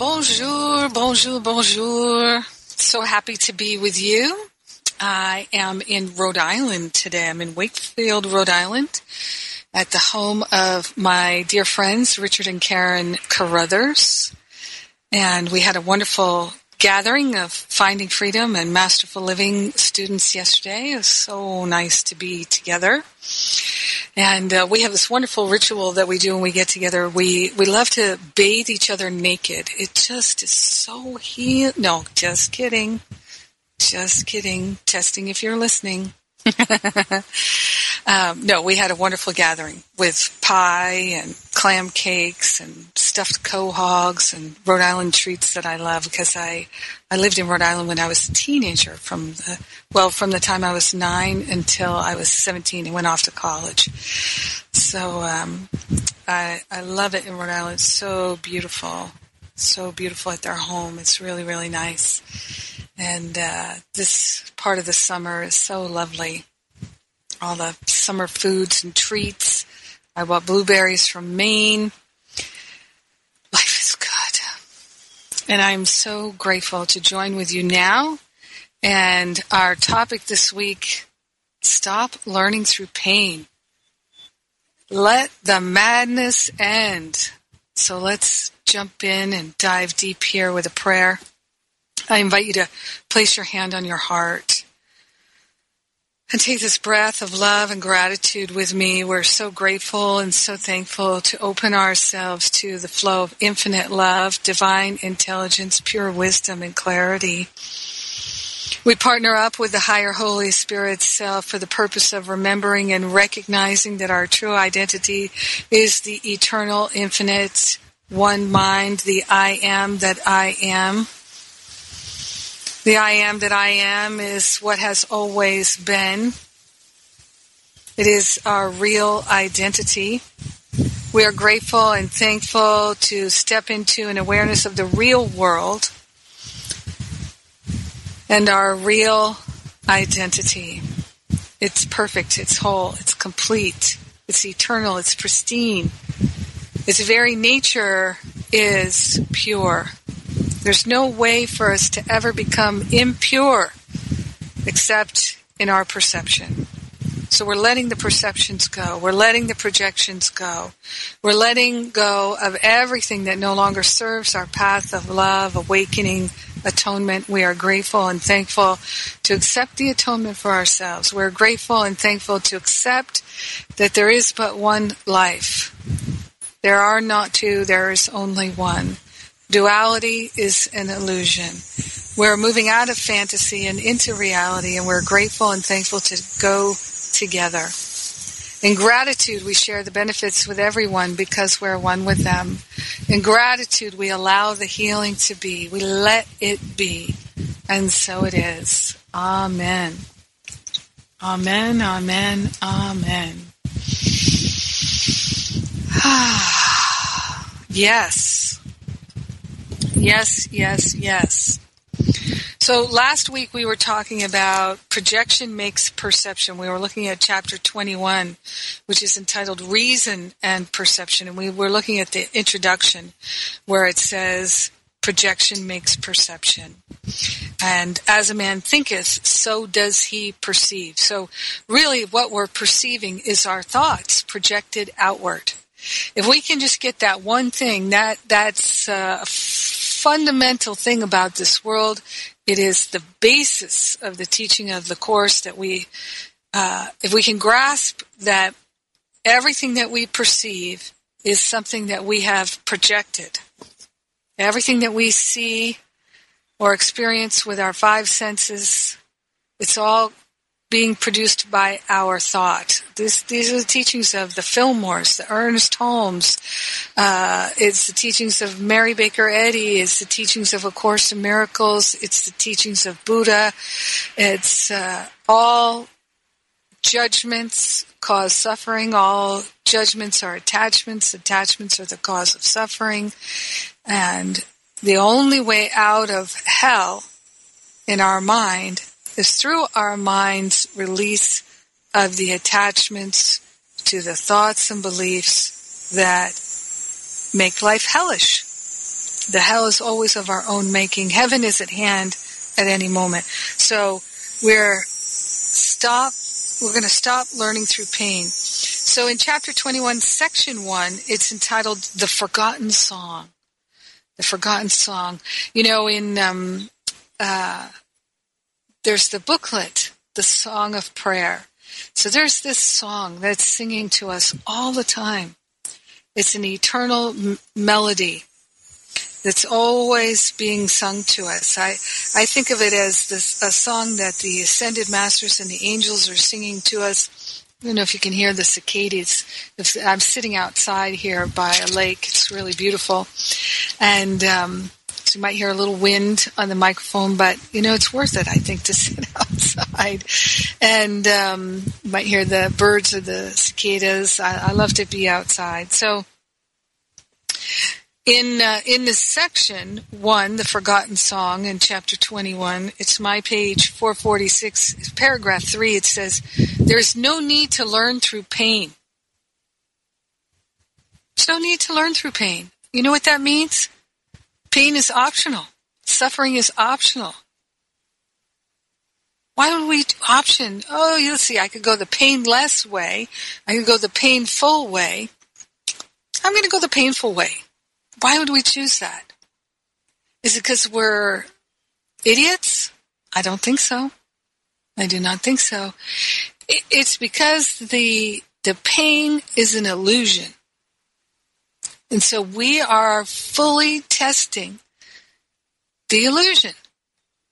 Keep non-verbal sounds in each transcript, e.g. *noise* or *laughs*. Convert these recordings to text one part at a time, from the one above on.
Bonjour, bonjour, bonjour. So happy to be with you. I am in Rhode Island today. I'm in Wakefield, Rhode Island, at the home of my dear friends, Richard and Karen Carruthers. And we had a wonderful gathering of Finding Freedom and Masterful Living students yesterday. It was so nice to be together. And uh, we have this wonderful ritual that we do when we get together. We we love to bathe each other naked. It just is so heal. No, just kidding. Just kidding. Testing if you're listening. *laughs* um, no, we had a wonderful gathering with pie and clam cakes and stuffed quahogs and Rhode Island treats that I love because I I lived in Rhode Island when I was a teenager from the well from the time I was nine until I was seventeen and went off to college. So um, I I love it in Rhode Island. It's so beautiful, so beautiful at their home. It's really really nice. And uh, this part of the summer is so lovely. All the summer foods and treats. I bought blueberries from Maine. Life is good. And I'm so grateful to join with you now. And our topic this week stop learning through pain. Let the madness end. So let's jump in and dive deep here with a prayer. I invite you to place your hand on your heart and take this breath of love and gratitude with me. We're so grateful and so thankful to open ourselves to the flow of infinite love, divine intelligence, pure wisdom, and clarity. We partner up with the higher Holy Spirit self for the purpose of remembering and recognizing that our true identity is the eternal, infinite, one mind, the I am that I am. The I am that I am is what has always been. It is our real identity. We are grateful and thankful to step into an awareness of the real world and our real identity. It's perfect, it's whole, it's complete, it's eternal, it's pristine. Its very nature is pure. There's no way for us to ever become impure except in our perception. So we're letting the perceptions go. We're letting the projections go. We're letting go of everything that no longer serves our path of love, awakening, atonement. We are grateful and thankful to accept the atonement for ourselves. We're grateful and thankful to accept that there is but one life. There are not two, there is only one. Duality is an illusion. We're moving out of fantasy and into reality, and we're grateful and thankful to go together. In gratitude, we share the benefits with everyone because we're one with them. In gratitude, we allow the healing to be. We let it be. And so it is. Amen. Amen, amen, amen. *sighs* yes. Yes, yes, yes. So last week we were talking about projection makes perception. We were looking at chapter 21, which is entitled Reason and Perception. And we were looking at the introduction where it says, projection makes perception. And as a man thinketh, so does he perceive. So really what we're perceiving is our thoughts projected outward. If we can just get that one thing, that that's uh, fundamental thing about this world. It is the basis of the teaching of the Course that we, uh, if we can grasp that everything that we perceive is something that we have projected. Everything that we see or experience with our five senses, it's all being produced by our thought. This, these are the teachings of the Fillmores, the Ernest Holmes. Uh, it's the teachings of Mary Baker Eddy. It's the teachings of A Course in Miracles. It's the teachings of Buddha. It's uh, all judgments cause suffering. All judgments are attachments. Attachments are the cause of suffering. And the only way out of hell in our mind is through our mind's release of the attachments to the thoughts and beliefs that make life hellish. The hell is always of our own making. Heaven is at hand at any moment. So we're stop we're going to stop learning through pain. So in chapter 21, section 1, it's entitled The Forgotten Song. The Forgotten Song. You know, in um, uh, there's the booklet, the Song of Prayer. So there's this song that's singing to us all the time. It's an eternal m- melody that's always being sung to us. I, I think of it as this, a song that the ascended masters and the angels are singing to us. I don't know if you can hear the cicadas. I'm sitting outside here by a lake. It's really beautiful. And um, so you might hear a little wind on the microphone, but you know it's worth it. I think to *laughs* sit outside, and um, you might hear the birds or the cicadas. I, I love to be outside. So in uh, in this section one, the forgotten song in chapter twenty one, it's my page four forty six, paragraph three. It says, "There is no need to learn through pain." There's no need to learn through pain. You know what that means? Pain is optional. Suffering is optional. Why would we option? Oh, you'll see, I could go the painless way. I could go the painful way. I'm going to go the painful way. Why would we choose that? Is it because we're idiots? I don't think so. I do not think so. It's because the the pain is an illusion. And so we are fully testing the illusion.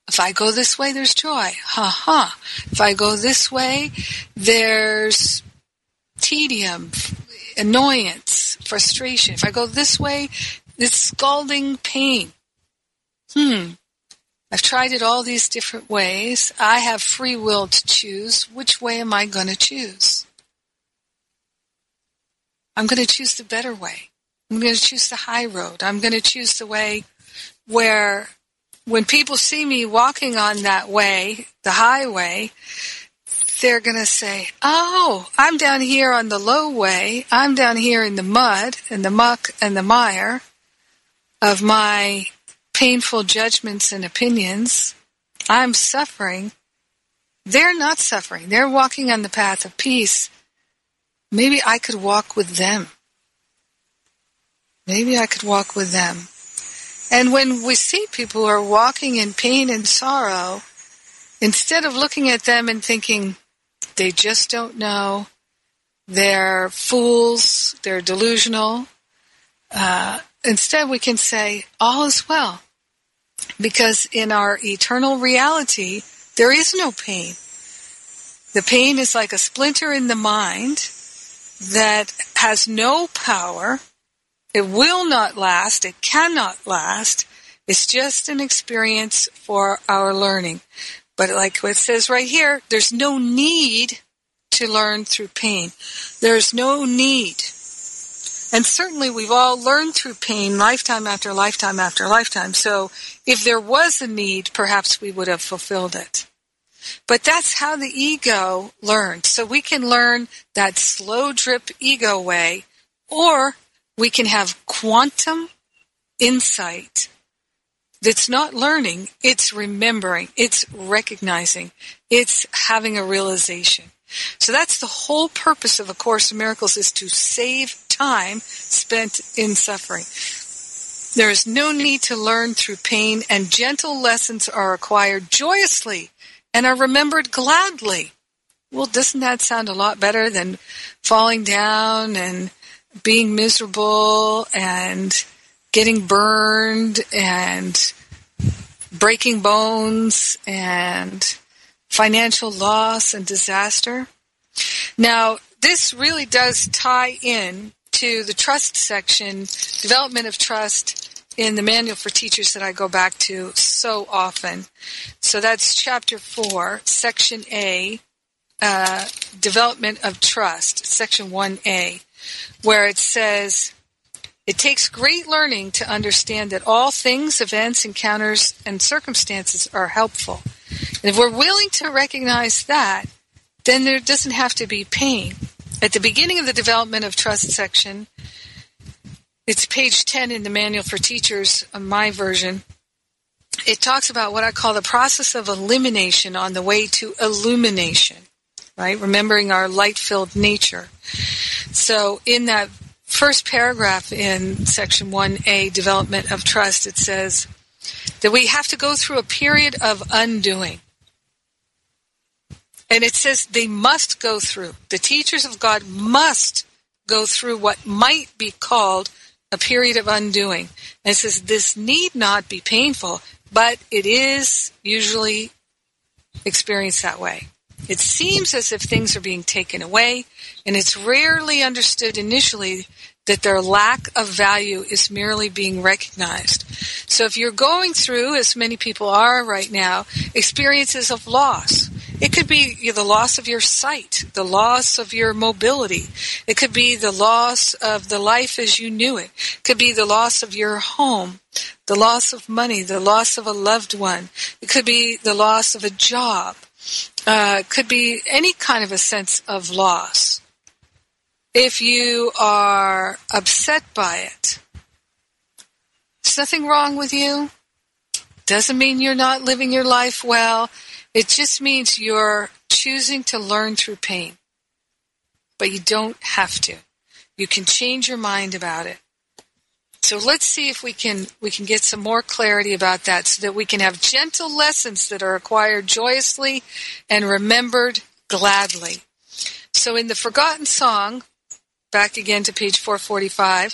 If I go this way, there's joy. Ha ha. If I go this way, there's tedium, annoyance, frustration. If I go this way, it's scalding pain. Hmm. I've tried it all these different ways. I have free will to choose. Which way am I going to choose? I'm going to choose the better way. I'm going to choose the high road. I'm going to choose the way where when people see me walking on that way, the highway, they're going to say, Oh, I'm down here on the low way. I'm down here in the mud and the muck and the mire of my painful judgments and opinions. I'm suffering. They're not suffering. They're walking on the path of peace. Maybe I could walk with them. Maybe I could walk with them. And when we see people who are walking in pain and sorrow, instead of looking at them and thinking, they just don't know, they're fools, they're delusional, uh, instead we can say, all is well. Because in our eternal reality, there is no pain. The pain is like a splinter in the mind that has no power it will not last. It cannot last. It's just an experience for our learning. But like what it says right here, there's no need to learn through pain. There's no need. And certainly we've all learned through pain lifetime after lifetime after lifetime. So if there was a need, perhaps we would have fulfilled it. But that's how the ego learns. So we can learn that slow drip ego way, or we can have quantum insight that's not learning, it's remembering, it's recognizing, it's having a realization. So that's the whole purpose of A Course in Miracles is to save time spent in suffering. There is no need to learn through pain and gentle lessons are acquired joyously and are remembered gladly. Well, doesn't that sound a lot better than falling down and being miserable and getting burned and breaking bones and financial loss and disaster. Now, this really does tie in to the trust section, development of trust in the manual for teachers that I go back to so often. So that's chapter four, section A, uh, development of trust, section 1A, where it says, it takes great learning to understand that all things, events, encounters, and circumstances are helpful. And if we're willing to recognize that, then there doesn't have to be pain. At the beginning of the development of trust section, it's page 10 in the manual for teachers, uh, my version. It talks about what I call the process of elimination on the way to illumination, right? Remembering our light filled nature. So in that first paragraph in section 1A, development of trust, it says that we have to go through a period of undoing. And it says they must go through. The teachers of God must go through what might be called a period of undoing. And it says this need not be painful, but it is usually experienced that way. It seems as if things are being taken away, and it's rarely understood initially that their lack of value is merely being recognized. So if you're going through, as many people are right now, experiences of loss, it could be the loss of your sight, the loss of your mobility. It could be the loss of the life as you knew it. It could be the loss of your home, the loss of money, the loss of a loved one. It could be the loss of a job. Uh, could be any kind of a sense of loss. If you are upset by it, there's nothing wrong with you. Doesn't mean you're not living your life well. It just means you're choosing to learn through pain. But you don't have to. You can change your mind about it. So let's see if we can we can get some more clarity about that so that we can have gentle lessons that are acquired joyously and remembered gladly. So in the forgotten song, back again to page 445,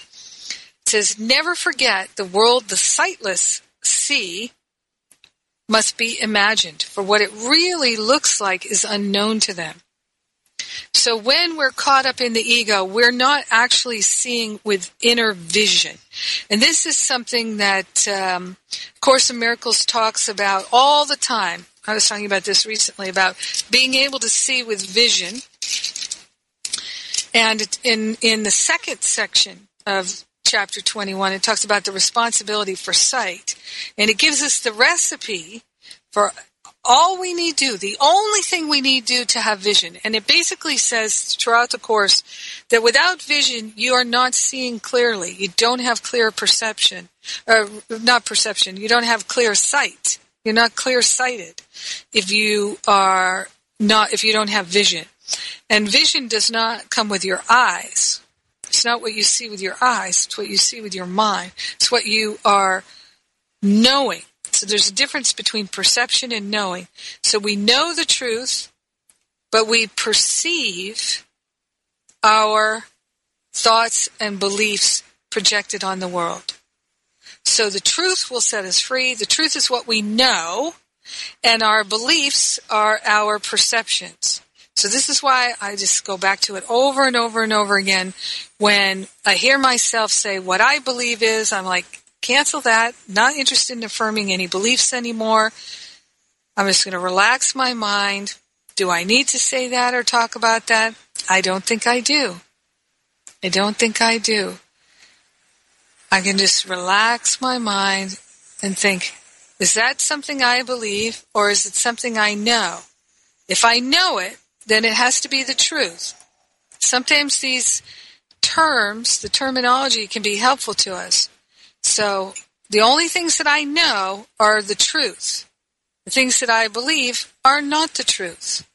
it says never forget the world the sightless see must be imagined, for what it really looks like is unknown to them. So when we're caught up in the ego, we're not actually seeing with inner vision. And this is something that um, Course in Miracles talks about all the time. I was talking about this recently about being able to see with vision. And in in the second section of chapter 21, it talks about the responsibility for sight. And it gives us the recipe for all we need do, the only thing we need do to have vision. And it basically says throughout the course that without vision, you are not seeing clearly. You don't have clear perception, or not perception, you don't have clear sight. You're not clear sighted if you are not, if you don't have vision. And vision does not come with your eyes. It's not what you see with your eyes, it's what you see with your mind. It's what you are knowing. So there's a difference between perception and knowing. So we know the truth, but we perceive our thoughts and beliefs projected on the world. So the truth will set us free. The truth is what we know, and our beliefs are our perceptions. So this is why I just go back to it over and over and over again. When I hear myself say what I believe is, I'm like, cancel that. Not interested in affirming any beliefs anymore. I'm just going to relax my mind. Do I need to say that or talk about that? I don't think I do. I don't think I do. I can just relax my mind and think, is that something I believe or is it something I know? If I know it, then it has to be the truth. Sometimes these terms, the terminology can be helpful to us. So the only things that I know are the truth. The things that I believe are not the truth.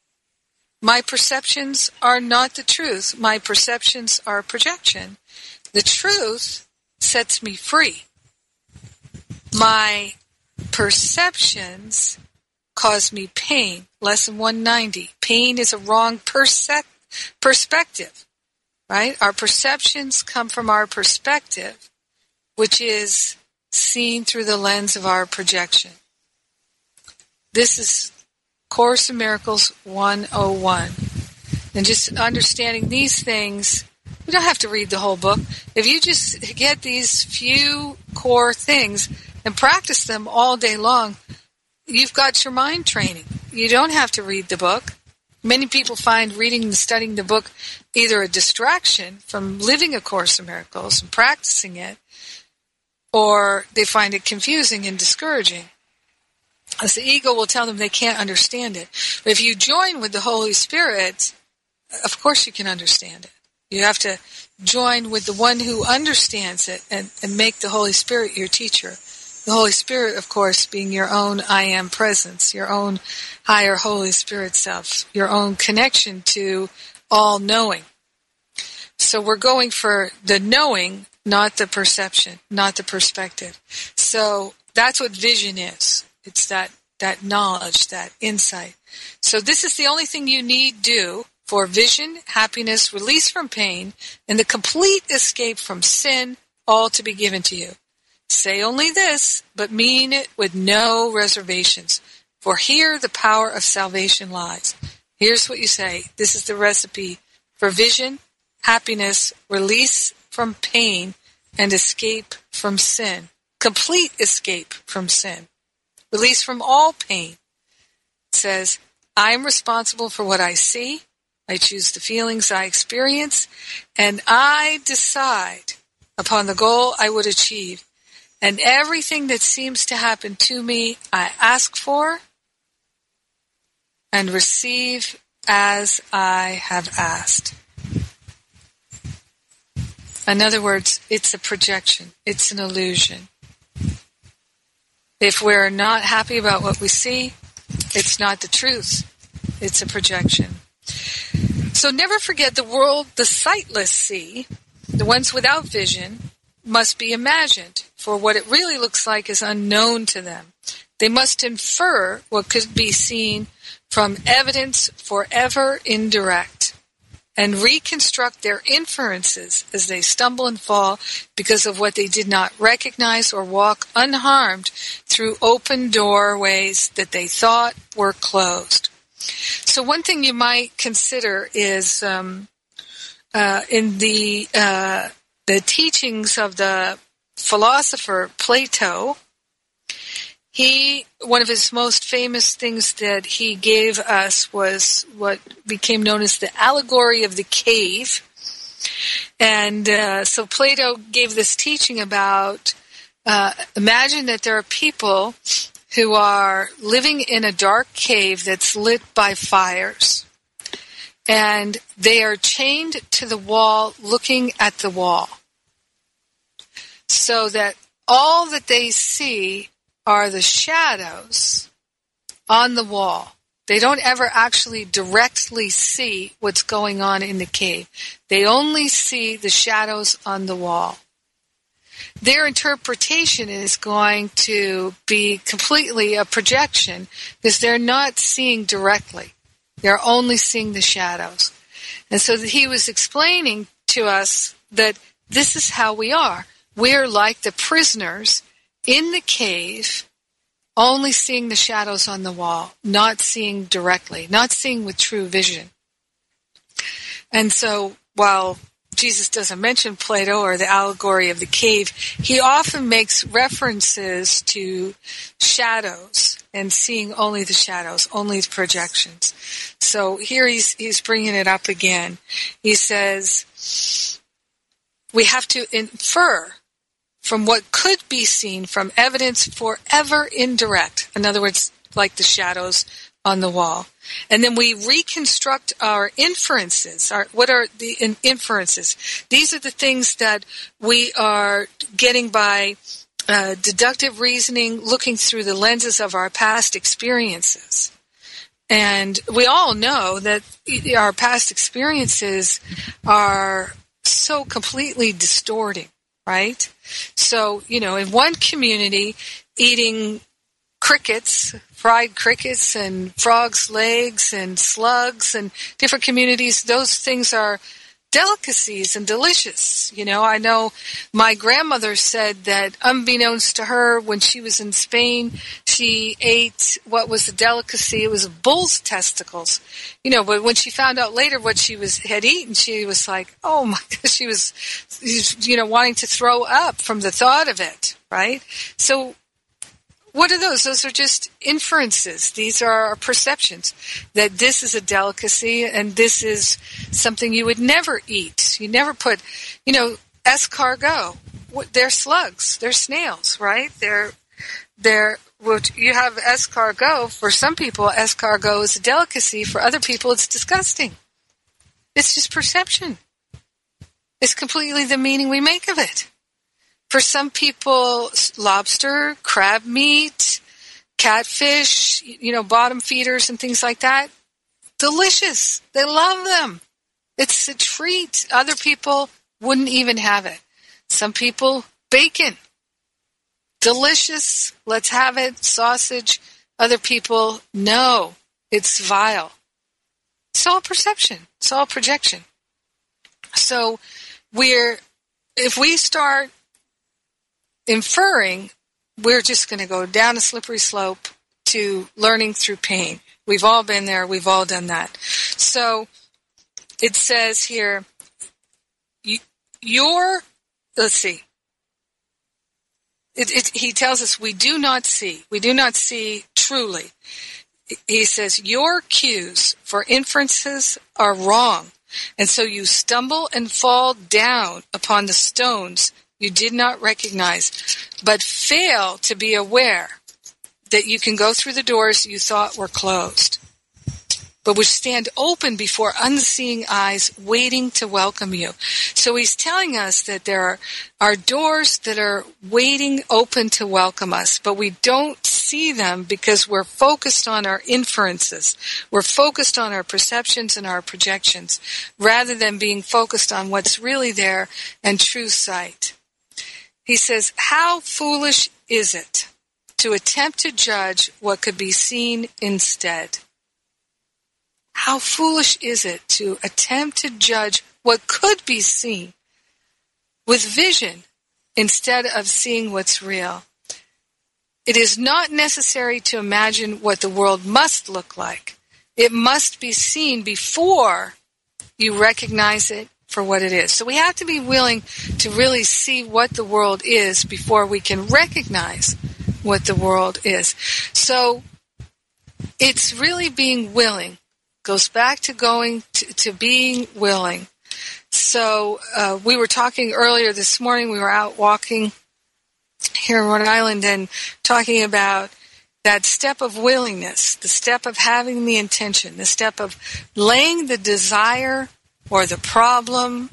My perceptions are not the truth. My perceptions are projection. The truth sets me free. My perceptions cause me pain. Lesson 190. Pain is a wrong perspective, right? Our perceptions come from our perspective, which is seen through the lens of our projection. This is Course in Miracles 101. And just understanding these things, we don't have to read the whole book. If you just get these few core things and practice them all day long, you've got your mind training. You don't have to read the book. Many people find reading and studying the book either a distraction from living A Course in Miracles and practicing it, or they find it confusing and discouraging. As the ego will tell them they can't understand it. But if you join with the Holy Spirit, of course you can understand it. You have to join with the one who understands it and, and make the Holy Spirit your teacher. The Holy Spirit, of course, being your own I am presence, your own higher Holy Spirit self, your own connection to all knowing. So we're going for the knowing, not the perception, not the perspective. So that's what vision is. It's that, that knowledge, that insight. So this is the only thing you need do for vision, happiness, release from pain, and the complete escape from sin, all to be given to you. Say only this, but mean it with no reservations. For here the power of salvation lies. Here's what you say. This is the recipe for vision, happiness, release from pain, and escape from sin. Complete escape from sin. Release from all pain. It says, I am responsible for what I see. I choose the feelings I experience, and I decide upon the goal I would achieve. And everything that seems to happen to me, I ask for and receive as I have asked. In other words, it's a projection. It's an illusion. If we're not happy about what we see, it's not the truth. It's a projection. So never forget the world the sightless see, the ones without vision, must be imagined, for what it really looks like is unknown to them. They must infer what could be seen from evidence forever indirect and reconstruct their inferences as they stumble and fall because of what they did not recognize or walk unharmed through open doorways that they thought were closed. So one thing you might consider is um, uh, in the uh, the teachings of the philosopher Plato, he one of his most famous things that he gave us was what became known as the allegory of the cave. And uh, so Plato gave this teaching about uh, imagine that there are people who are living in a dark cave that's lit by fires and they are chained to the wall looking at the wall so that all that they see are the shadows on the wall. They don't ever actually directly see what's going on in the cave. They only see the shadows on the wall. Their interpretation is going to be completely a projection because they're not seeing directly. They're only seeing the shadows. And so he was explaining to us that this is how we are. We're like the prisoners in the cave, only seeing the shadows on the wall, not seeing directly, not seeing with true vision. And so while Jesus doesn't mention Plato or the allegory of the cave, he often makes references to shadows and seeing only the shadows, only the projections. So here he's, he's bringing it up again. He says, we have to infer from what could be seen from evidence forever indirect. In other words, like the shadows on the wall. And then we reconstruct our inferences. Our, what are the in, inferences? These are the things that we are getting by uh, deductive reasoning, looking through the lenses of our past experiences. And we all know that our past experiences are so completely distorting, right? So, you know, in one community, eating crickets, fried crickets and frogs' legs and slugs and different communities, those things are delicacies and delicious. You know, I know my grandmother said that unbeknownst to her, when she was in Spain, she ate what was a delicacy. It was bull's testicles. You know, but when she found out later what she was had eaten, she was like, "Oh my!" *laughs* God. She was, you know, wanting to throw up from the thought of it. Right. So what are those? Those are just inferences. These are perceptions that this is a delicacy and this is something you would never eat. You never put, you know, escargot. They're slugs. They're snails, right? They're, they're, you have escargot. For some people, escargot is a delicacy. For other people, it's disgusting. It's just perception. It's completely the meaning we make of it. For some people, lobster, crab meat, catfish, you know, bottom feeders and things like that, delicious. They love them. It's a treat. Other people wouldn't even have it. Some people, bacon. Delicious. Let's have it. Sausage. Other people, no. It's vile. It's all perception. It's all projection. So we're, if we start inferring we're just going to go down a slippery slope to learning through pain. We've all been there. We've all done that. So it says here, your, let's see. It, it, he tells us we do not see. We do not see truly. He says, your cues for inferences are wrong. And so you stumble and fall down upon the stones you did not recognize, but fail to be aware that you can go through the doors you thought were closed, but which stand open before unseeing eyes waiting to welcome you. So he's telling us that there are, are doors that are waiting open to welcome us, but we don't see them because we're focused on our inferences. We're focused on our perceptions and our projections rather than being focused on what's really there and true sight. He says, How foolish is it to attempt to judge what could be seen instead? How foolish is it to attempt to judge what could be seen with vision instead of seeing what's real? It is not necessary to imagine what the world must look like. It must be seen before you recognize it for what it is. So we have to be willing to really see what the world is before we can recognize what the world is. So it's really being willing. Goes back to going to, to being willing. So uh, we were talking earlier this morning. We were out walking here in Rhode Island and talking about that step of willingness, the step of having the intention, the step of laying the desire or the problem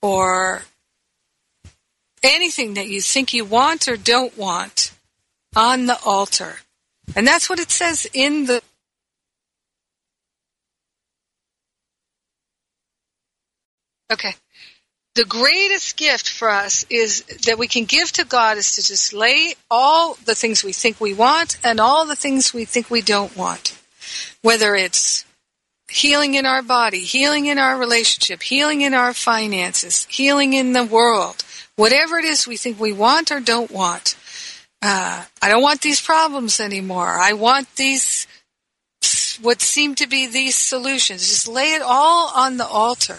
or anything that you think you want or don't want on the altar. And that's what it says in the Okay. The greatest gift for us is that we can give to God is to just lay all the things we think we want and all the things we think we don't want. Whether it's healing in our body, healing in our relationship, healing in our finances, healing in the world, whatever it is we think we want or don't want. Uh, I don't want these problems anymore. I want these, what seem to be these solutions. Just lay it all on the altar.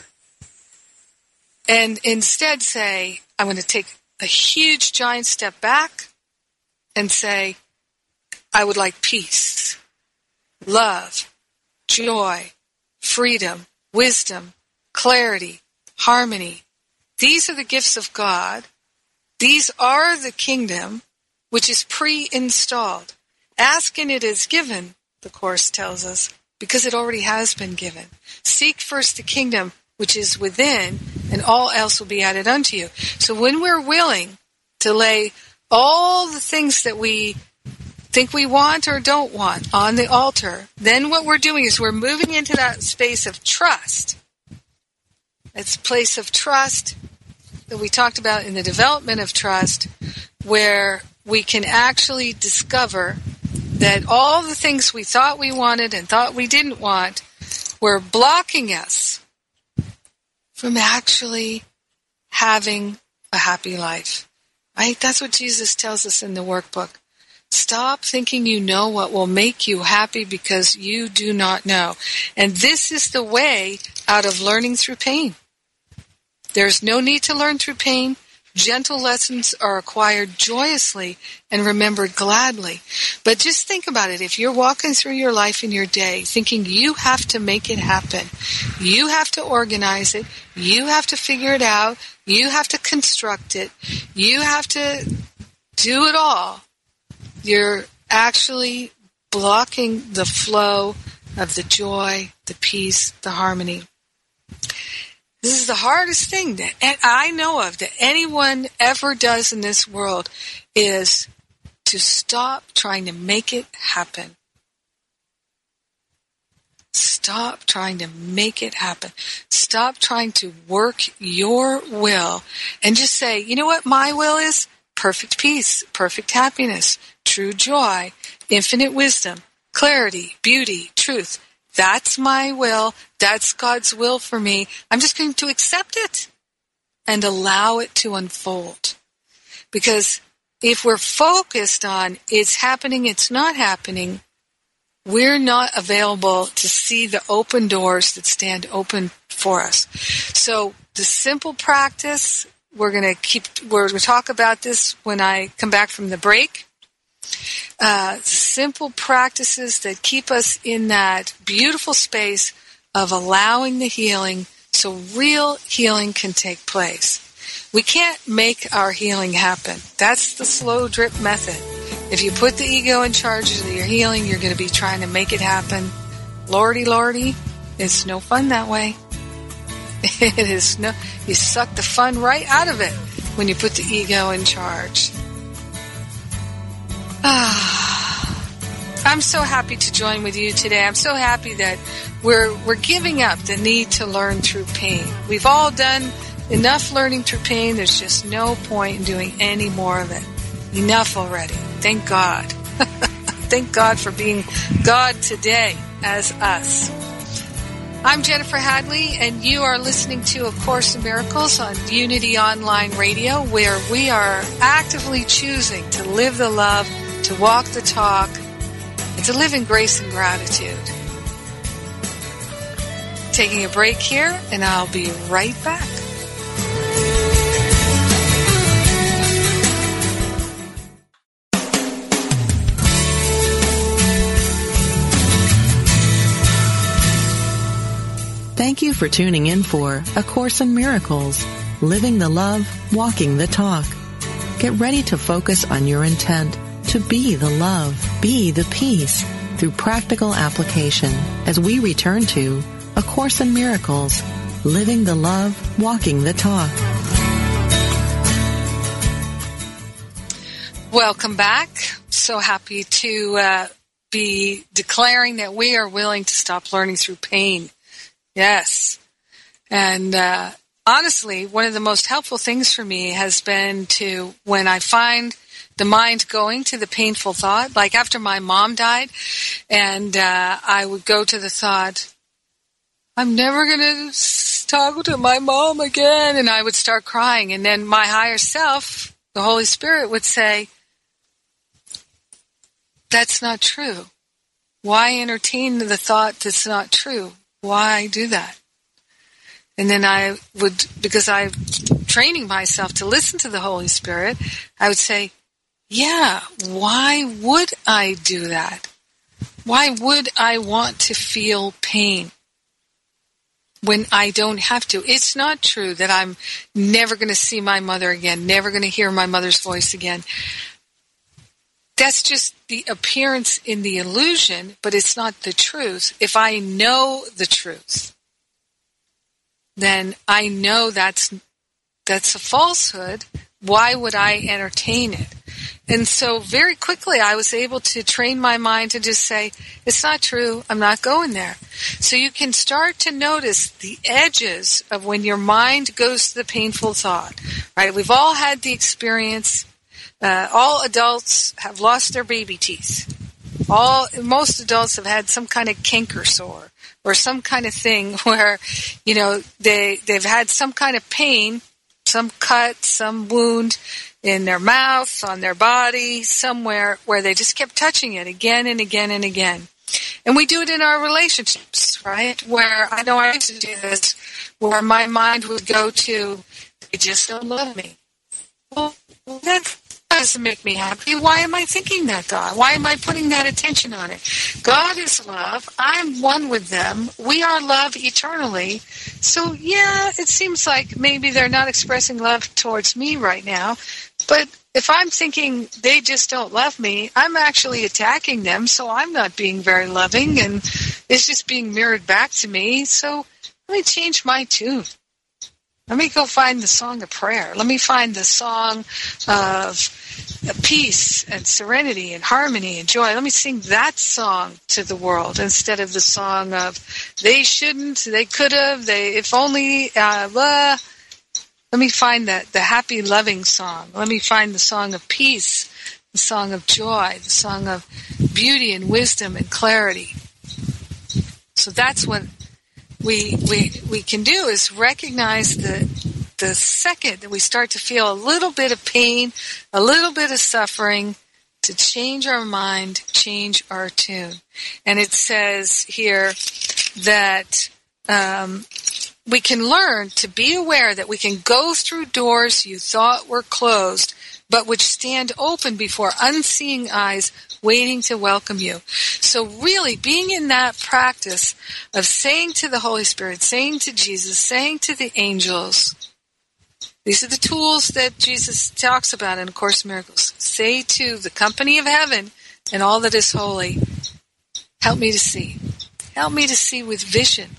And instead say, I'm going to take a huge giant step back and say, I would like peace, love, joy, freedom, wisdom, clarity, harmony. These are the gifts of God. These are the kingdom which is pre-installed. Ask and it is given, the Course tells us, because it already has been given. Seek first the kingdom which is within, and all else will be added unto you. So when we're willing to lay all the things that we think we want or don't want on the altar, then what we're doing is we're moving into that space of trust. It's a place of trust that we talked about in the development of trust, where we can actually discover that all the things we thought we wanted and thought we didn't want were blocking us from actually having a happy life. Right? That's what Jesus tells us in the workbook. Stop thinking you know what will make you happy because you do not know. And this is the way out of learning through pain. There's no need to learn through pain. Gentle lessons are acquired joyously and remembered gladly. But just think about it. If you're walking through your life in your day thinking you have to make it happen, you have to organize it, you have to figure it out, you have to construct it, you have to do it all, you're actually blocking the flow of the joy, the peace, the harmony. This is the hardest thing that I know of that anyone ever does in this world is to stop trying to make it happen. Stop trying to make it happen. Stop trying to work your will and just say, you know what my will is? Perfect peace, perfect happiness, true joy, infinite wisdom, clarity, beauty, truth. That's my will. That's God's will for me. I'm just going to accept it and allow it to unfold. Because if we're focused on it's happening, it's not happening, we're not available to see the open doors that stand open for us. So the simple practice, we're going to keep, we're going to talk about this when I come back from the break uh, simple practices that keep us in that beautiful space of allowing the healing so real healing can take place. We can't make our healing happen. That's the slow drip method. If you put the ego in charge of your healing, you're going to be trying to make it happen. Lordy, lordy, it's no fun that way. *laughs* It is no, you suck the fun right out of it when you put the ego in charge. Ah. I'm so happy to join with you today. I'm so happy that we're we're giving up the need to learn through pain. We've all done enough learning through pain. There's just no point in doing any more of it. Enough already. Thank God. *laughs* Thank God for being God today as us. I'm Jennifer Hadley, and you are listening to A Course in Miracles on Unity Online Radio, where we are actively choosing to live the love to walk the talk, and to live in grace and gratitude. Taking a break here, and I'll be right back. Thank you for tuning in for A Course in Miracles, Living the Love, Walking the Talk. Get ready to focus on your intent to be the love, be the peace through practical application as we return to A Course in Miracles, Living the Love, Walking the Talk. Welcome back. So happy to uh, be declaring that we are willing to stop learning through pain. Yes. And uh, honestly, one of the most helpful things for me has been to, when I find the mind going to the painful thought. Like after my mom died, and uh, I would go to the thought, I'm never going to talk to my mom again. And I would start crying. And then my higher self, the Holy Spirit, would say, That's not true. Why entertain the thought that's not true? Why do that? And then I would, because I'm training myself to listen to the Holy Spirit, I would say, yeah, why would I do that? Why would I want to feel pain when I don't have to? It's not true that I'm never going to see my mother again, never going to hear my mother's voice again. That's just the appearance in the illusion, but it's not the truth. If I know the truth, then I know that's that's a falsehood. Why would I entertain it? And so very quickly I was able to train my mind to just say, it's not true, I'm not going there. So you can start to notice the edges of when your mind goes to the painful thought, right? We've all had the experience. Uh, all adults have lost their baby teeth. All, most adults have had some kind of canker sore or some kind of thing *laughs* where, you know, they, they've had some kind of pain, some cut, some wound in their mouth, on their body, somewhere where they just kept touching it again and again and again. And we do it in our relationships, right? Where I know I used to do this, where my mind would go to, they just don't love me. Well, that doesn't make me happy. Why am I thinking that thought? Why am I putting that attention on it? God is love. I'm one with them. We are love eternally. So, yeah, it seems like maybe they're not expressing love towards me right now. But if I'm thinking they just don't love me, I'm actually attacking them, so I'm not being very loving, and it's just being mirrored back to me. So let me change my tune. Let me go find the song of prayer. Let me find the song of peace and serenity and harmony and joy. Let me sing that song to the world instead of the song of they shouldn't, they could have, they if only, uh, blah. Let me find the, the happy, loving song. Let me find the song of peace, the song of joy, the song of beauty and wisdom and clarity. So that's what we we we can do is recognize the the second that we start to feel a little bit of pain, a little bit of suffering, to change our mind, change our tune. And it says here that um, we can learn to be aware that we can go through doors you thought were closed, but which stand open before unseeing eyes waiting to welcome you. So really being in that practice of saying to the Holy Spirit, saying to Jesus, saying to the angels, these are the tools that Jesus talks about in A Course in Miracles. Say to the company of heaven and all that is holy, help me to see. Help me to see with vision.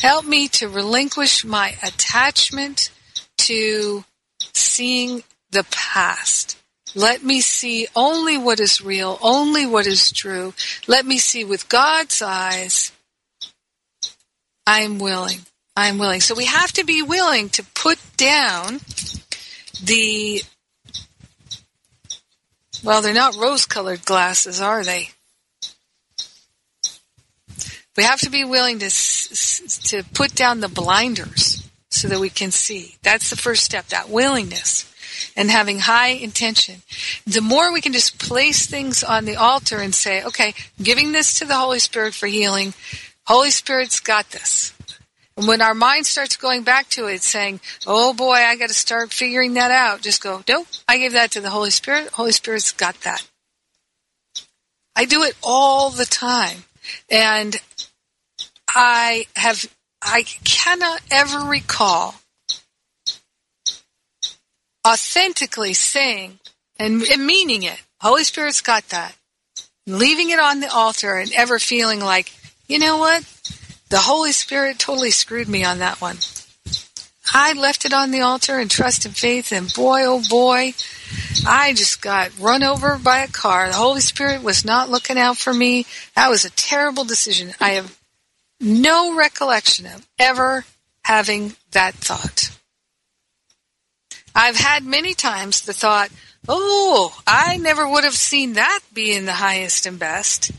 Help me to relinquish my attachment to seeing the past. Let me see only what is real, only what is true. Let me see with God's eyes. I am willing. I am willing. So we have to be willing to put down the, well, they're not rose colored glasses, are they? We have to be willing to, to put down the blinders so that we can see. That's the first step, that willingness and having high intention. The more we can just place things on the altar and say, okay, giving this to the Holy Spirit for healing. Holy Spirit's got this. And when our mind starts going back to it, saying, oh boy, I got to start figuring that out, just go, nope, I gave that to the Holy Spirit. Holy Spirit's got that. I do it all the time. And I have, I cannot ever recall authentically saying and, and meaning it. Holy Spirit's got that. Leaving it on the altar and ever feeling like, you know what? The Holy Spirit totally screwed me on that one. I left it on the altar in trust and faith, and boy, oh boy, I just got run over by a car. The Holy Spirit was not looking out for me. That was a terrible decision. I have no recollection of ever having that thought. I've had many times the thought, oh, I never would have seen that being the highest and best.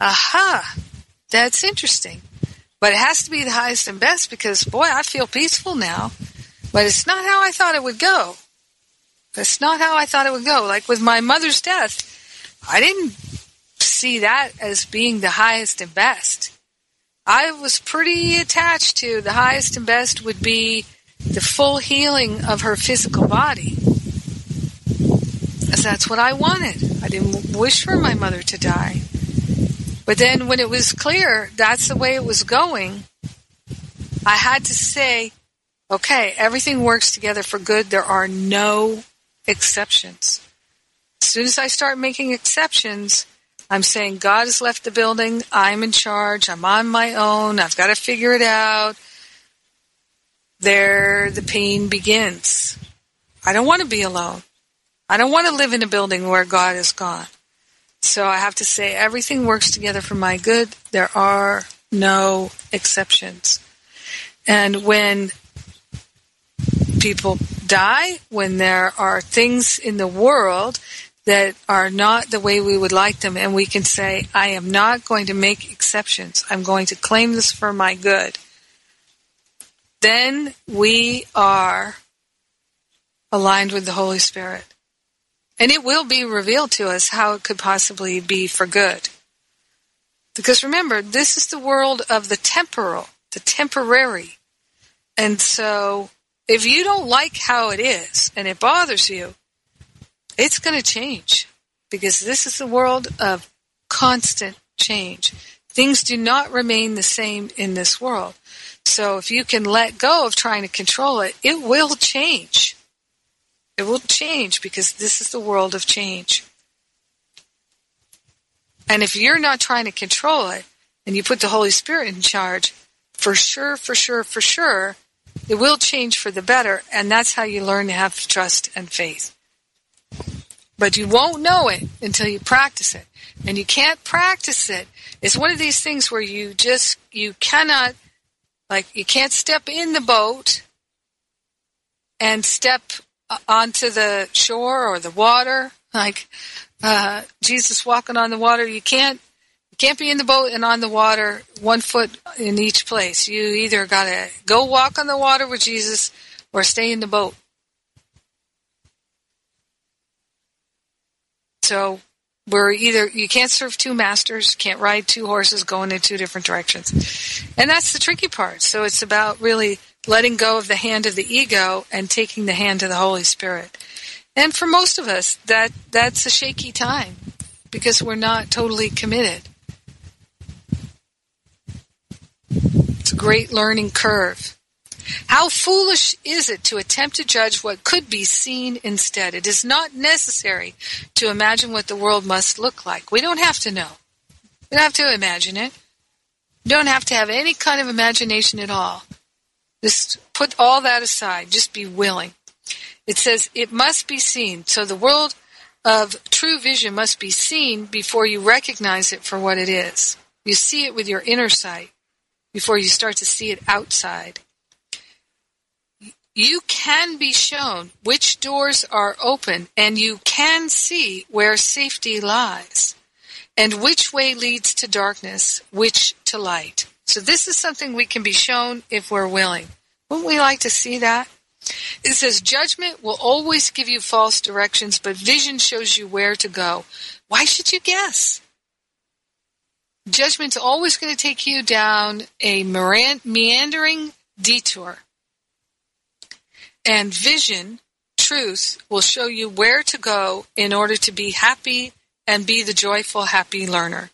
Aha, that's interesting. But it has to be the highest and best because, boy, I feel peaceful now. But it's not how I thought it would go. That's not how I thought it would go. Like with my mother's death, I didn't see that as being the highest and best. I was pretty attached to the highest and best would be the full healing of her physical body. That's what I wanted. I didn't wish for my mother to die. But then when it was clear that's the way it was going, I had to say, okay, everything works together for good. There are no exceptions. As soon as I start making exceptions, I'm saying God has left the building. I'm in charge. I'm on my own. I've got to figure it out there the pain begins. I don't want to be alone. I don't want to live in a building where God is gone. So I have to say everything works together for my good. There are no exceptions. And when people die, when there are things in the world that are not the way we would like them, and we can say, I am not going to make exceptions. I'm going to claim this for my good. Then we are aligned with the Holy Spirit. And it will be revealed to us how it could possibly be for good. Because remember, this is the world of the temporal, the temporary. And so if you don't like how it is and it bothers you, it's going to change because this is the world of constant change. Things do not remain the same in this world. So if you can let go of trying to control it, it will change. It will change because this is the world of change. And if you're not trying to control it and you put the Holy Spirit in charge, for sure, for sure, for sure, it will change for the better. And that's how you learn to have trust and faith. But you won't know it until you practice it. And you can't practice it. It's one of these things where you just, you cannot, like, you can't step in the boat and step onto the shore or the water, like uh, Jesus walking on the water. You can't you can't be in the boat and on the water one foot in each place. You either got to go walk on the water with Jesus or stay in the boat. So we're either you can't serve two masters, can't ride two horses going in two different directions. And that's the tricky part. So it's about really letting go of the hand of the ego and taking the hand of the Holy Spirit. And for most of us, that that's a shaky time because we're not totally committed. It's a great learning curve. How foolish is it to attempt to judge what could be seen instead? It is not necessary to imagine what the world must look like. We don't have to know. We don't have to imagine it. We don't have to have any kind of imagination at all. Just put all that aside. Just be willing. It says it must be seen. So the world of true vision must be seen before you recognize it for what it is. You see it with your inner sight before you start to see it outside. You can be shown which doors are open and you can see where safety lies and which way leads to darkness, which to light. So this is something we can be shown if we're willing. Wouldn't we like to see that? It says judgment will always give you false directions, but vision shows you where to go. Why should you guess? Judgment's always going to take you down a meandering detour. And vision, truth, will show you where to go in order to be happy and be the joyful, happy learner.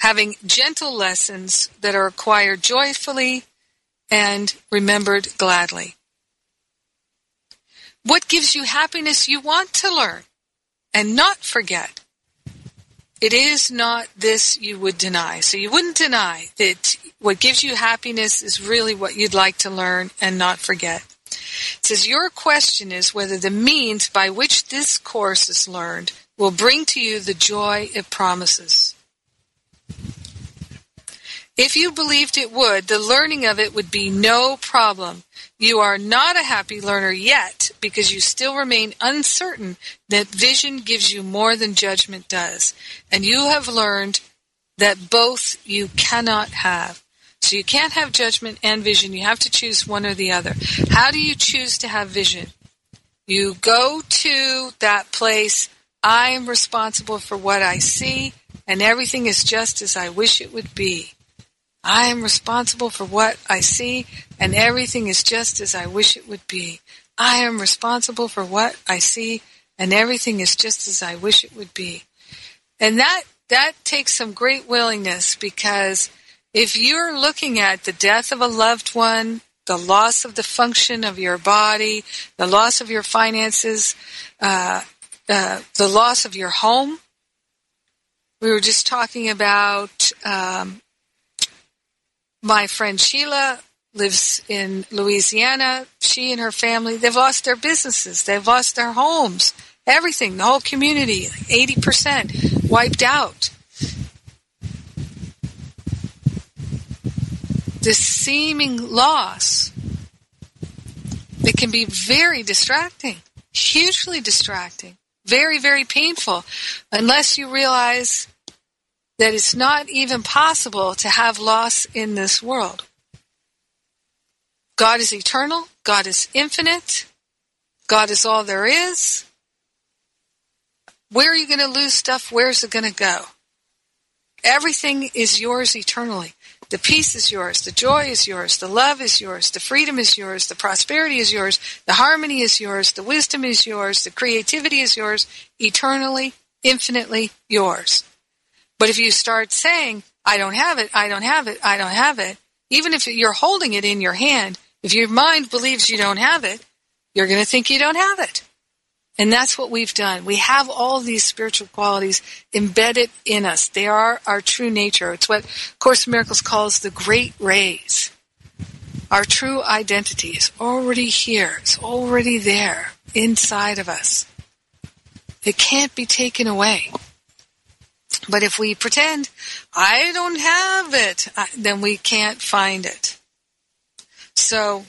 Having gentle lessons that are acquired joyfully and remembered gladly. What gives you happiness you want to learn and not forget? It is not this you would deny. So you wouldn't deny that what gives you happiness is really what you'd like to learn and not forget. It says your question is whether the means by which this course is learned will bring to you the joy it promises. If you believed it would, the learning of it would be no problem. You are not a happy learner yet because you still remain uncertain that vision gives you more than judgment does. And you have learned that both you cannot have. So you can't have judgment and vision. You have to choose one or the other. How do you choose to have vision? You go to that place. I am responsible for what I see, and everything is just as I wish it would be. I am responsible for what I see, and everything is just as I wish it would be. I am responsible for what I see, and everything is just as I wish it would be. And that, that takes some great willingness because if you're looking at the death of a loved one, the loss of the function of your body, the loss of your finances, uh, uh, the loss of your home, we were just talking about um, my friend Sheila lives in Louisiana. She and her family, they've lost their businesses, they've lost their homes, everything, the whole community, 80% wiped out. This seeming loss, it can be very distracting, hugely distracting, very, very painful unless you realize that it's not even possible to have loss in this world. God is eternal. God is infinite. God is all there is. Where are you going to lose stuff? Where's it going to go? Everything is yours eternally. The peace is yours. The joy is yours. The love is yours. The freedom is yours. The prosperity is yours. The harmony is yours. The wisdom is yours. The creativity is yours. Eternally, infinitely yours. But if you start saying, I don't have it, I don't have it, I don't have it, even if you're holding it in your hand, if your mind believes you don't have it, you're going to think you don't have it. And that's what we've done. We have all these spiritual qualities embedded in us. They are our true nature. It's what Course in Miracles calls the great rays. Our true identity is already here. It's already there inside of us. It can't be taken away. But if we pretend, I don't have it, uh, then we can't find it. So,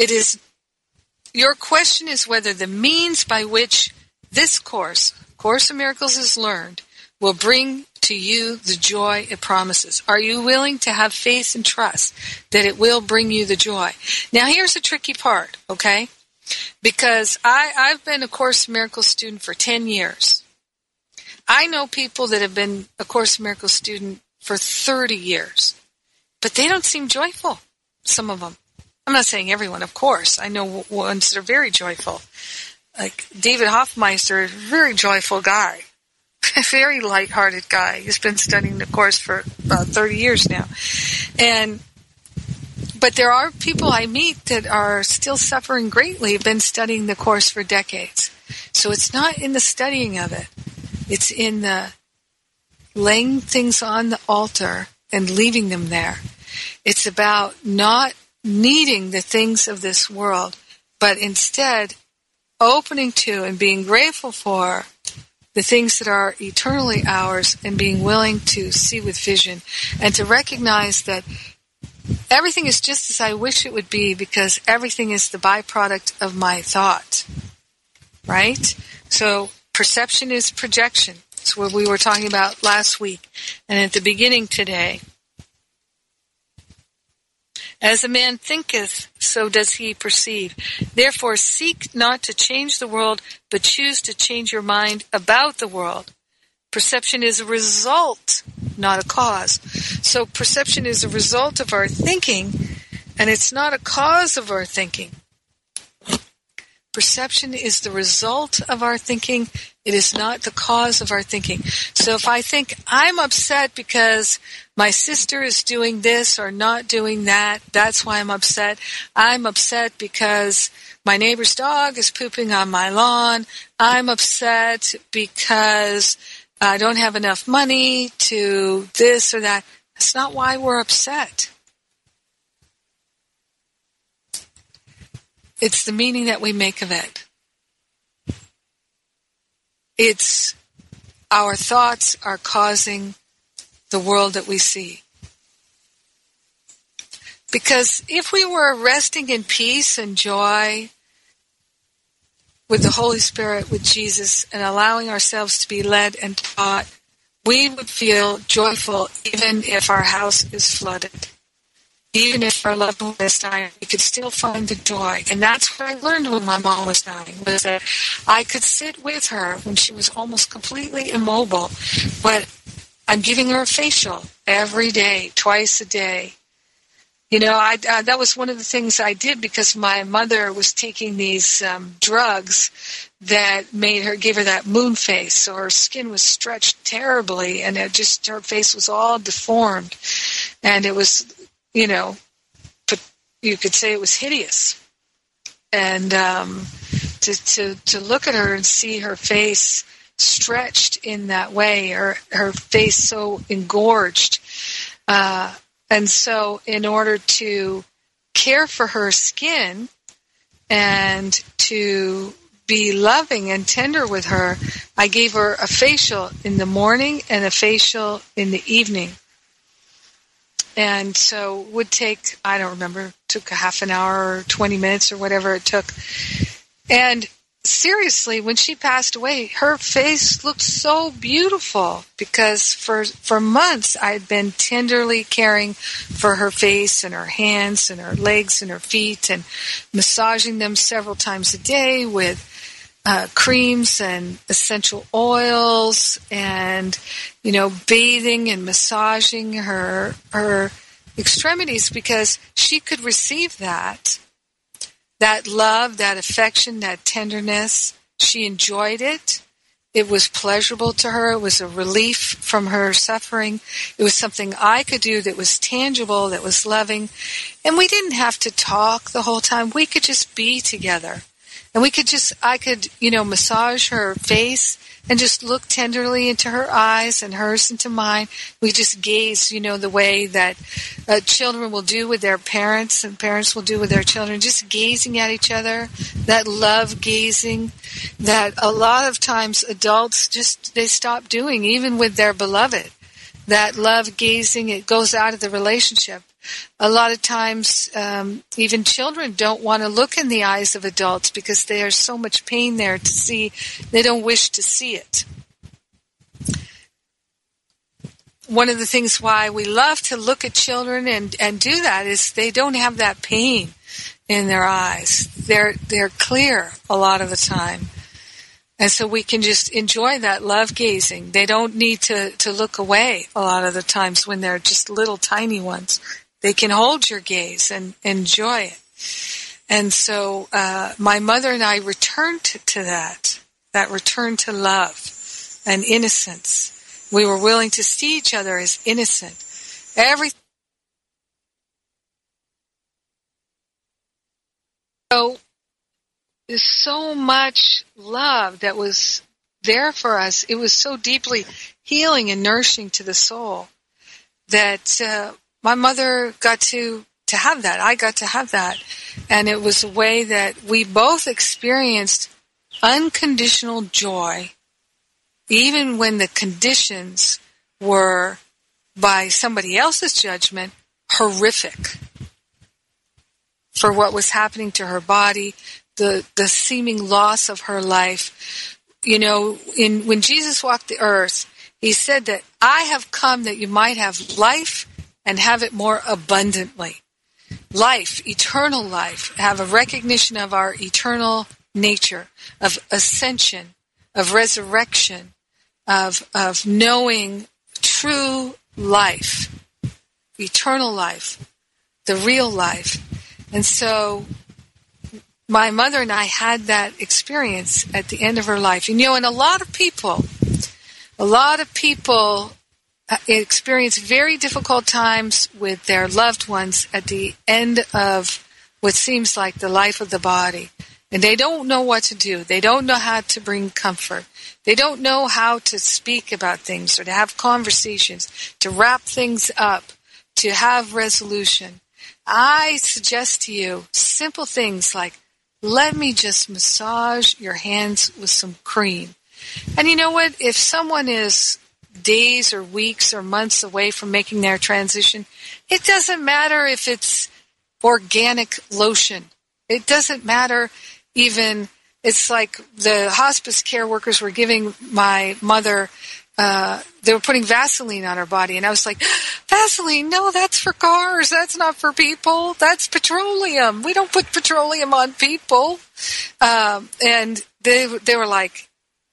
it is, your question is whether the means by which this course, Course in Miracles is learned, will bring to you the joy it promises. Are you willing to have faith and trust that it will bring you the joy? Now here's the tricky part, okay? because I, I've been a Course in Miracles student for 10 years. I know people that have been a Course in Miracles student for 30 years, but they don't seem joyful, some of them. I'm not saying everyone, of course. I know ones that are very joyful. Like David Hoffmeister, a very joyful guy, a *laughs* very light-hearted guy. He's been studying the Course for about 30 years now. And but there are people I meet that are still suffering greatly, have been studying the Course for decades. So it's not in the studying of it, it's in the laying things on the altar and leaving them there. It's about not needing the things of this world, but instead opening to and being grateful for the things that are eternally ours and being willing to see with vision and to recognize that everything is just as I wish it would be because everything is the byproduct of my thought. Right? So perception is projection. It's what we were talking about last week and at the beginning today. As a man thinketh, so does he perceive. Therefore, seek not to change the world, but choose to change your mind about the world. Perception is a result, not a cause. So perception is a result of our thinking, and it's not a cause of our thinking. Perception is the result of our thinking. It is not the cause of our thinking. So if I think I'm upset because my sister is doing this or not doing that, that's why I'm upset. I'm upset because my neighbor's dog is pooping on my lawn. I'm upset because I don't have enough money to this or that. That's not why we're upset. It's the meaning that we make of it. It's our thoughts are causing the world that we see. Because if we were resting in peace and joy with the Holy Spirit, with Jesus, and allowing ourselves to be led and taught, we would feel joyful even if our house is flooded. Even if our loved one is dying, we could still find the joy. And that's what I learned when my mom was dying, was that I could sit with her when she was almost completely immobile, but I'm giving her a facial every day, twice a day, you know, I, uh, that was one of the things I did because my mother was taking these um, drugs that made her give her that moon face. So her skin was stretched terribly, and it just her face was all deformed, and it was, you know, but you could say it was hideous. And um, to to to look at her and see her face stretched in that way, or her face so engorged. Uh, and so, in order to care for her skin and to be loving and tender with her, I gave her a facial in the morning and a facial in the evening. And so would take I don't remember took a half an hour or 20 minutes or whatever it took. And seriously, when she passed away, her face looked so beautiful because for for months I had been tenderly caring for her face and her hands and her legs and her feet and massaging them several times a day with uh, creams and essential oils and you know bathing and massaging her her extremities because she could receive that that love, that affection, that tenderness. She enjoyed it. It was pleasurable to her. It was a relief from her suffering. It was something I could do that was tangible, that was loving. And we didn't have to talk the whole time. We could just be together. And we could just, I could, you know, massage her face and just look tenderly into her eyes and hers into mine. We just gaze, you know, the way that uh, children will do with their parents and parents will do with their children, just gazing at each other, that love gazing that a lot of times adults just, they stop doing, even with their beloved. That love gazing, it goes out of the relationship a lot of times um, even children don't want to look in the eyes of adults because there's so much pain there to see they don't wish to see it one of the things why we love to look at children and, and do that is they don't have that pain in their eyes they're they're clear a lot of the time and so we can just enjoy that love gazing. They don't need to, to look away a lot of the times when they're just little tiny ones. They can hold your gaze and enjoy it. And so uh, my mother and I returned to, to that, that return to love and innocence. We were willing to see each other as innocent. Every so there's so much love that was there for us. It was so deeply healing and nourishing to the soul that uh, my mother got to to have that. I got to have that, and it was a way that we both experienced unconditional joy, even when the conditions were, by somebody else's judgment, horrific for what was happening to her body, the the seeming loss of her life. You know, in when Jesus walked the earth, he said that I have come that you might have life and have it more abundantly. Life, eternal life, have a recognition of our eternal nature, of ascension, of resurrection, of, of knowing true life, eternal life, the real life. And so my mother and I had that experience at the end of her life. And you know, and a lot of people, a lot of people Uh, experience very difficult times with their loved ones at the end of what seems like the life of the body. And they don't know what to do. They don't know how to bring comfort. They don't know how to speak about things or to have conversations, to wrap things up, to have resolution. I suggest to you simple things like, let me just massage your hands with some cream. And you know what? If someone is days or weeks or months away from making their transition. It doesn't matter if it's organic lotion. It doesn't matter even, it's like the hospice care workers were giving my mother, uh, they were putting Vaseline on her body. And I was like, *gasps* Vaseline, no, that's for cars. That's not for people. That's petroleum. We don't put petroleum on people. Um, and they, they were like,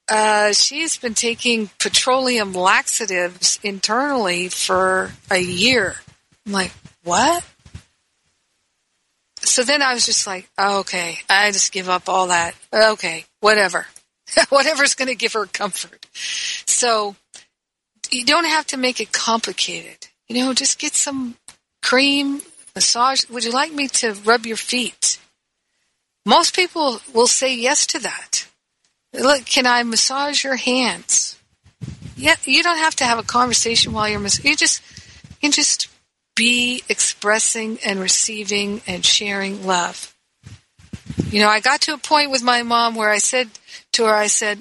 uh, she's been taking petroleum laxatives internally for a year. I'm like, what? So then I was just like, oh, okay, I just give up all that. Okay, whatever. *laughs* Whatever's going to give her comfort. So you don't have to make it complicated. You know, just get some cream, massage. Would you like me to rub your feet? Most people will say yes to that. Look, can I massage your hands? Yeah, you don't have to have a conversation while you're massaging. You just you can just be expressing and receiving and sharing love. You know, I got to a point with my mom where I said to her, I said,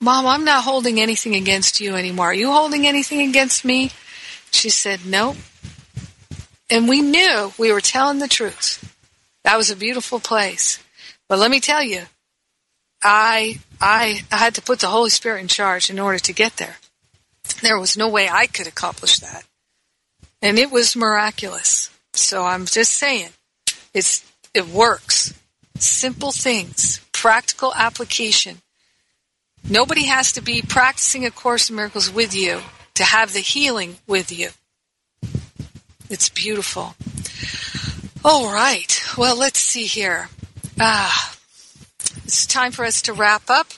Mom, I'm not holding anything against you anymore. Are you holding anything against me? She said, Nope. and we knew we were telling the truth. That was a beautiful place. But let me tell you, I, I, I had to put the Holy Spirit in charge in order to get there. There was no way I could accomplish that. And it was miraculous. So I'm just saying, it's, it works. Simple things, practical application. Nobody has to be practicing A Course in Miracles with you to have the healing with you. It's beautiful. All right. Well, let's see here. Ah, it's time for us to wrap up.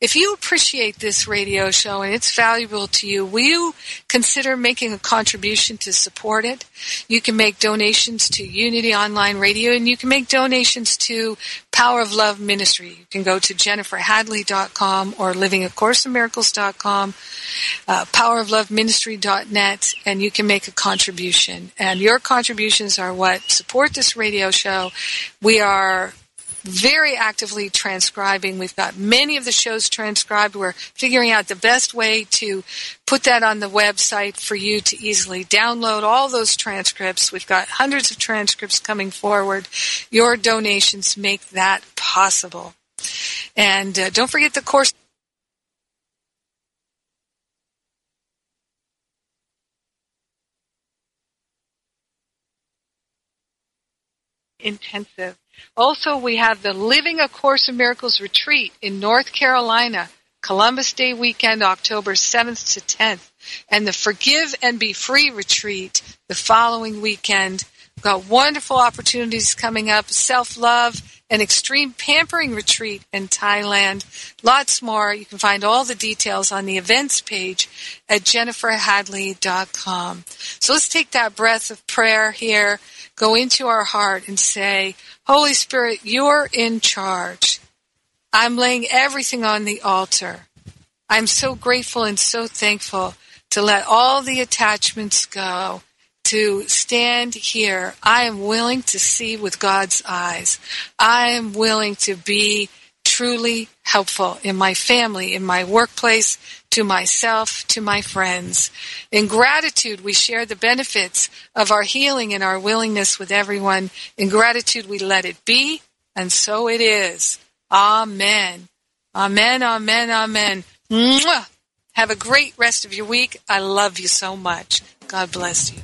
If you appreciate this radio show and it's valuable to you, will you consider making a contribution to support it? You can make donations to Unity Online Radio and you can make donations to Power of Love Ministry. You can go to jenniferhadley.com or livingacourseofmiracles.com, uh, powerofloveministry.net, and you can make a contribution. And your contributions are what support this radio show. We are very actively transcribing. We've got many of the shows transcribed. We're figuring out the best way to put that on the website for you to easily download all those transcripts. We've got hundreds of transcripts coming forward. Your donations make that possible. And uh, don't forget the course. Intensive. Also, we have the Living A Course in Miracles retreat in North Carolina, Columbus Day weekend, October 7th to 10th, and the Forgive and Be Free retreat the following weekend. We've got wonderful opportunities coming up, self-love, an extreme pampering retreat in Thailand, lots more. You can find all the details on the events page at jenniferhadley.com. So let's take that breath of prayer here, go into our heart and say, Holy Spirit, you're in charge. I'm laying everything on the altar. I'm so grateful and so thankful to let all the attachments go, to stand here. I am willing to see with God's eyes. I am willing to be truly helpful in my family, in my workplace, to myself, to my friends. In gratitude, we share the benefits of our healing and our willingness with everyone. In gratitude, we let it be, and so it is. Amen. Amen, amen, amen. Mwah! Have a great rest of your week. I love you so much. God bless you.